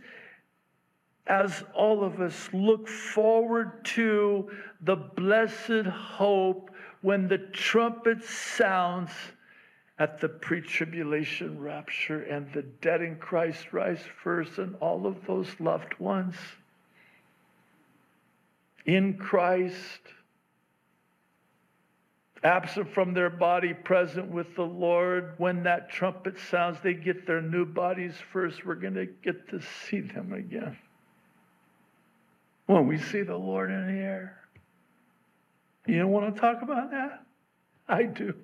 as all of us look forward to the blessed hope when the trumpet sounds at the pre tribulation rapture and the dead in Christ rise first, and all of those loved ones in Christ, absent from their body, present with the Lord. When that trumpet sounds, they get their new bodies first. We're going to get to see them again. When we see the Lord in the air. You don't want to talk about that? I do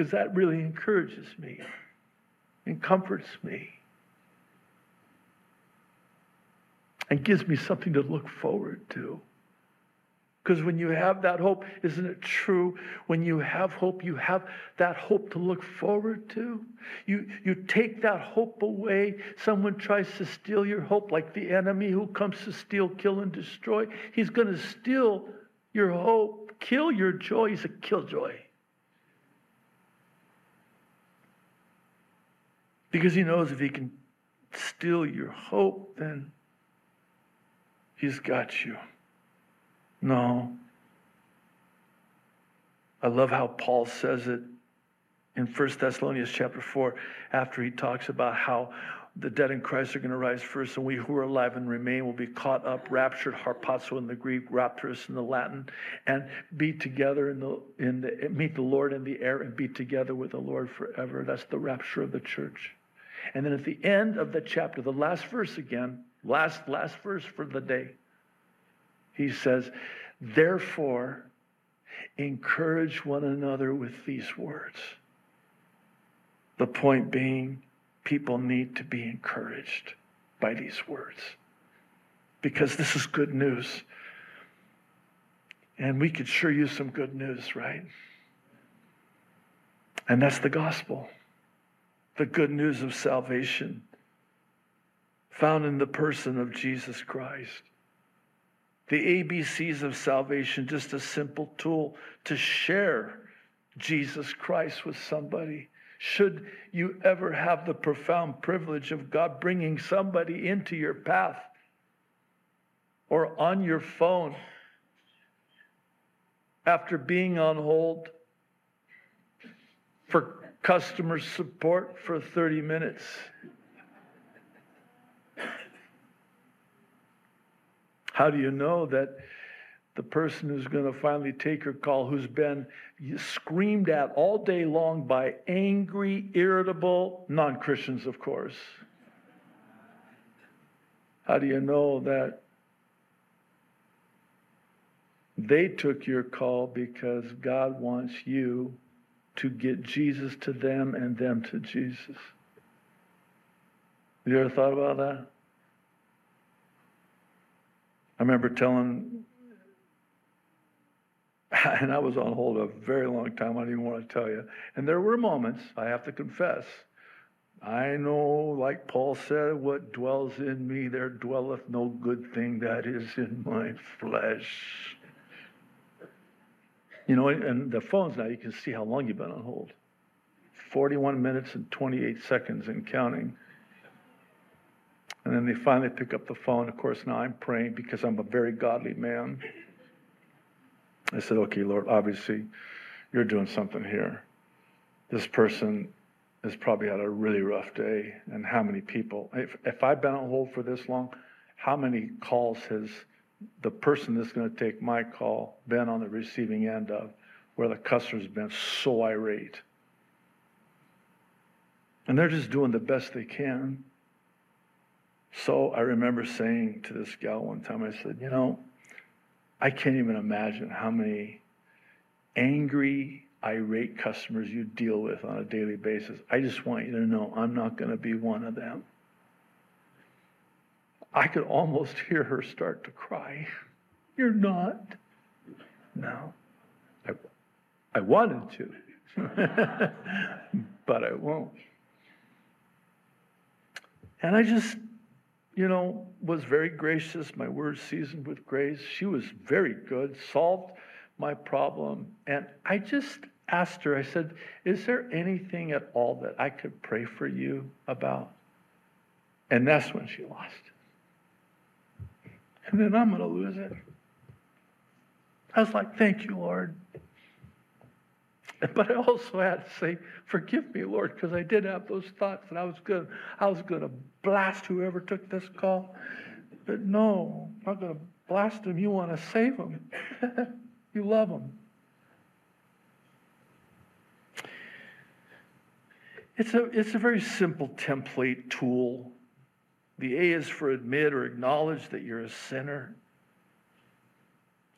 because that really encourages me and comforts me and gives me something to look forward to. Because when you have that hope, isn't it true? When you have hope, you have that hope to look forward to. You, you take that hope away. Someone tries to steal your hope, like the enemy who comes to steal, kill, and destroy. He's going to steal your hope, kill your joy. He's a killjoy. Because he knows if he can steal your hope, then he's got you. No. I love how Paul says it in 1 Thessalonians chapter 4 after he talks about how the dead in Christ are going to rise first, and we who are alive and remain will be caught up, raptured, harpazo in the Greek, rapturous in the Latin, and be together in the in the meet the Lord in the air and be together with the Lord forever. That's the rapture of the church. And then at the end of the chapter, the last verse again, last, last verse for the day, he says, Therefore, encourage one another with these words. The point being, people need to be encouraged by these words because this is good news. And we could sure use some good news, right? And that's the gospel the good news of salvation found in the person of Jesus Christ. The ABCs of salvation, just a simple tool to share Jesus Christ with somebody. Should you ever have the profound privilege of God bringing somebody into your path or on your phone after being on hold for customer support for 30 minutes. How do you know that the person who's going to finally take your call, who's been screamed at all day long by angry, irritable non Christians, of course? How do you know that they took your call because God wants you to get Jesus to them and them to Jesus. You ever thought about that? I remember telling, and I was on hold a very long time, I even want to tell you. And there were moments, I have to confess, I know, like Paul said, what dwells in me, there dwelleth no good thing that is in my flesh. You know, and the phones now, you can see how long you've been on hold 41 minutes and 28 seconds and counting. And then they finally pick up the phone. Of course, now I'm praying because I'm a very godly man. I said, okay, Lord, obviously you're doing something here. This person has probably had a really rough day. And how many people, if, if I've been on hold for this long, how many calls has the person that's going to take my call been on the receiving end of where the customer's been so irate? And they're just doing the best they can. So I remember saying to this gal one time, I said, You know, I can't even imagine how many angry, irate customers you deal with on a daily basis. I just want you to know I'm not going to be one of them. I could almost hear her start to cry. You're not. No. I, I wanted to, but I won't. And I just, you know, was very gracious, my words seasoned with grace. She was very good, solved my problem. And I just asked her, I said, Is there anything at all that I could pray for you about? And that's when she lost and then I'm going to lose it. I was like, thank you, Lord. But I also had to say, forgive me, Lord, because I did have those thoughts and I was going I was to blast whoever took this call. But no, I'm not going to blast them. You want to save them. you love them. It's a, it's a very simple template tool the A is for admit or acknowledge that you're a sinner.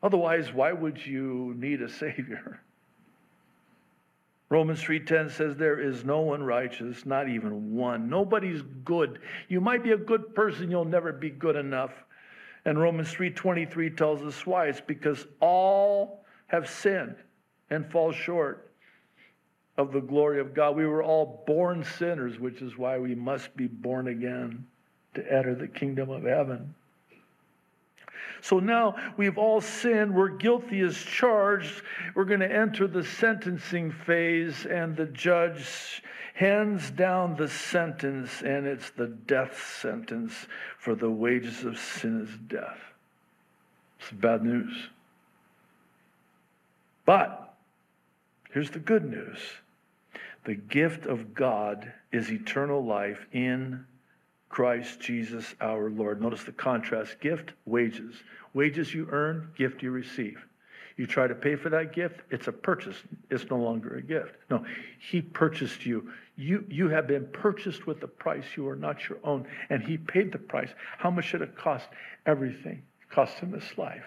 Otherwise, why would you need a Savior? Romans 3:10 says there is no one righteous, not even one. Nobody's good. You might be a good person, you'll never be good enough. And Romans 3:23 tells us why. It's because all have sinned and fall short of the glory of God. We were all born sinners, which is why we must be born again to enter the kingdom of heaven. So now we've all sinned. We're guilty as charged. We're going to enter the sentencing phase, and the judge hands down the sentence, and it's the death sentence for the wages of sin is death. It's bad news. But here's the good news the gift of God is eternal life in Christ Jesus our Lord. Notice the contrast gift, wages. Wages you earn, gift you receive. You try to pay for that gift, it's a purchase. It's no longer a gift. No, He purchased you. You, you have been purchased with a price. You are not your own. And He paid the price. How much should it cost? Everything. It cost Him His life.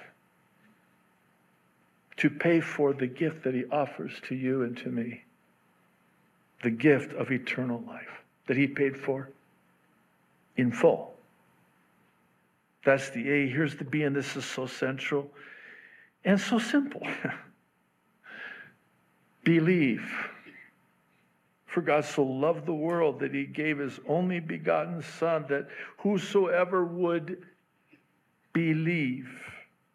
To pay for the gift that He offers to you and to me the gift of eternal life that He paid for in full. That's the A. Here's the B, and this is so central and so simple. Believe. For God so loved the world that he gave his only begotten Son, that whosoever would believe,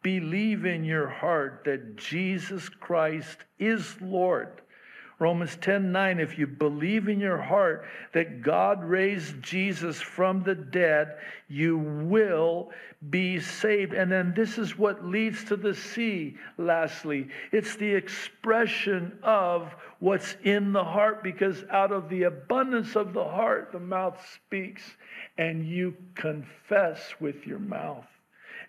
believe in your heart that Jesus Christ is Lord Romans 10 9, if you believe in your heart that God raised Jesus from the dead, you will be saved. And then this is what leads to the C, lastly. It's the expression of what's in the heart, because out of the abundance of the heart, the mouth speaks, and you confess with your mouth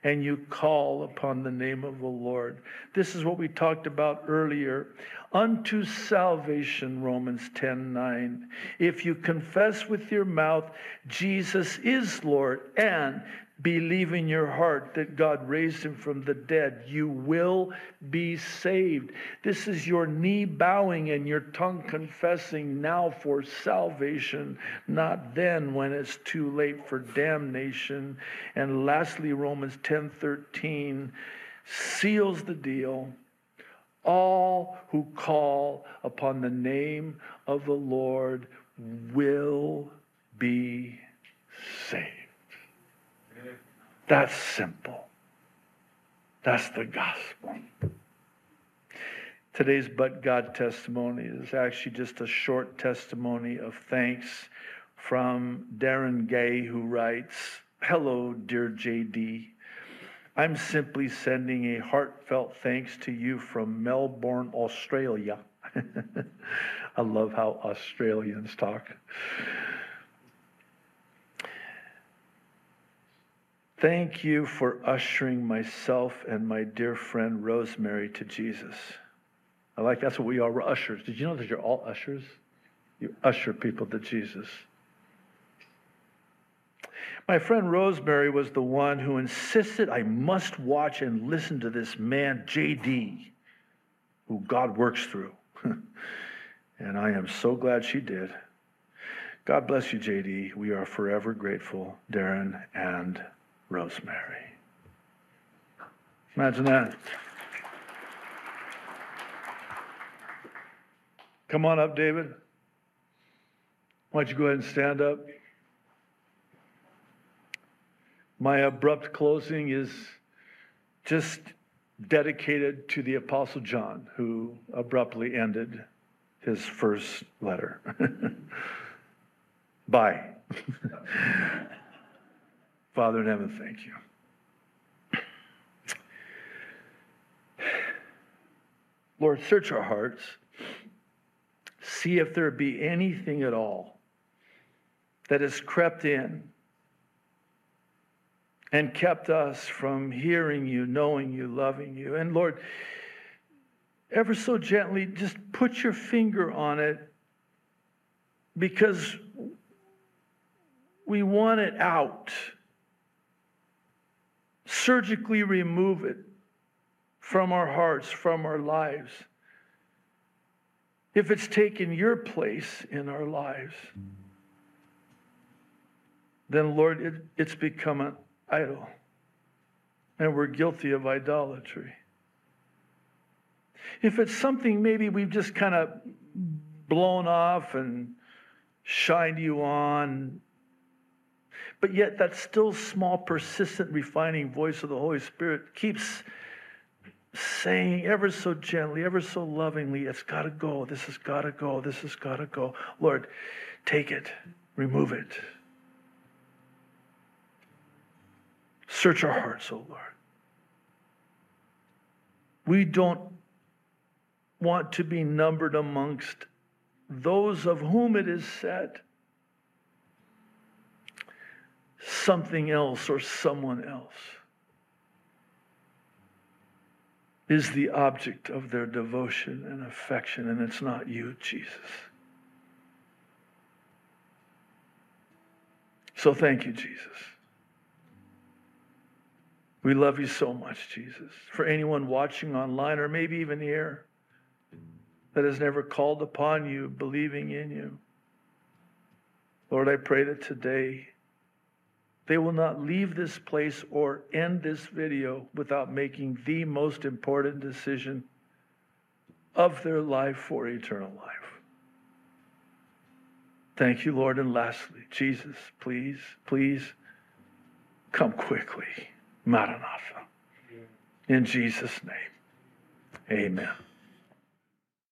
and you call upon the name of the Lord. This is what we talked about earlier. Unto salvation, Romans 10 9. If you confess with your mouth Jesus is Lord and believe in your heart that God raised him from the dead, you will be saved. This is your knee bowing and your tongue confessing now for salvation, not then when it's too late for damnation. And lastly, Romans 10 13 seals the deal. All who call upon the name of the Lord will be saved. That's simple. That's the gospel. Today's But God testimony is actually just a short testimony of thanks from Darren Gay, who writes Hello, dear JD. I'm simply sending a heartfelt thanks to you from Melbourne, Australia. I love how Australians talk. Thank you for ushering myself and my dear friend Rosemary to Jesus. I like that's what we are. We're ushers. Did you know that you're all ushers? You usher people to Jesus. My friend Rosemary was the one who insisted I must watch and listen to this man, JD, who God works through. and I am so glad she did. God bless you, JD. We are forever grateful, Darren and Rosemary. Imagine that. Come on up, David. Why don't you go ahead and stand up? My abrupt closing is just dedicated to the Apostle John, who abruptly ended his first letter. Bye. Father in heaven, thank you. Lord, search our hearts. See if there be anything at all that has crept in and kept us from hearing you, knowing you, loving you. And Lord, ever so gently, just put your finger on it because we want it out surgically remove it from our hearts, from our lives. If it's taken your place in our lives, then Lord, it, it's become an idol. And we're guilty of idolatry. If it's something maybe we've just kind of blown off and shined you on, but yet, that still small, persistent, refining voice of the Holy Spirit keeps saying ever so gently, ever so lovingly, it's got to go. This has got to go. This has got to go. Lord, take it, remove it. Search our hearts, O oh Lord. We don't want to be numbered amongst those of whom it is said something else or someone else is the object of their devotion and affection, and it's not you, Jesus. So thank you, Jesus. We love you so much, Jesus. For anyone watching online or maybe even here that has never called upon you, believing in you, Lord, I pray that today they will not leave this place or end this video without making the most important decision of their life for eternal life. Thank you, Lord. And lastly, Jesus, please, please come quickly. Maranatha. In Jesus' name, amen.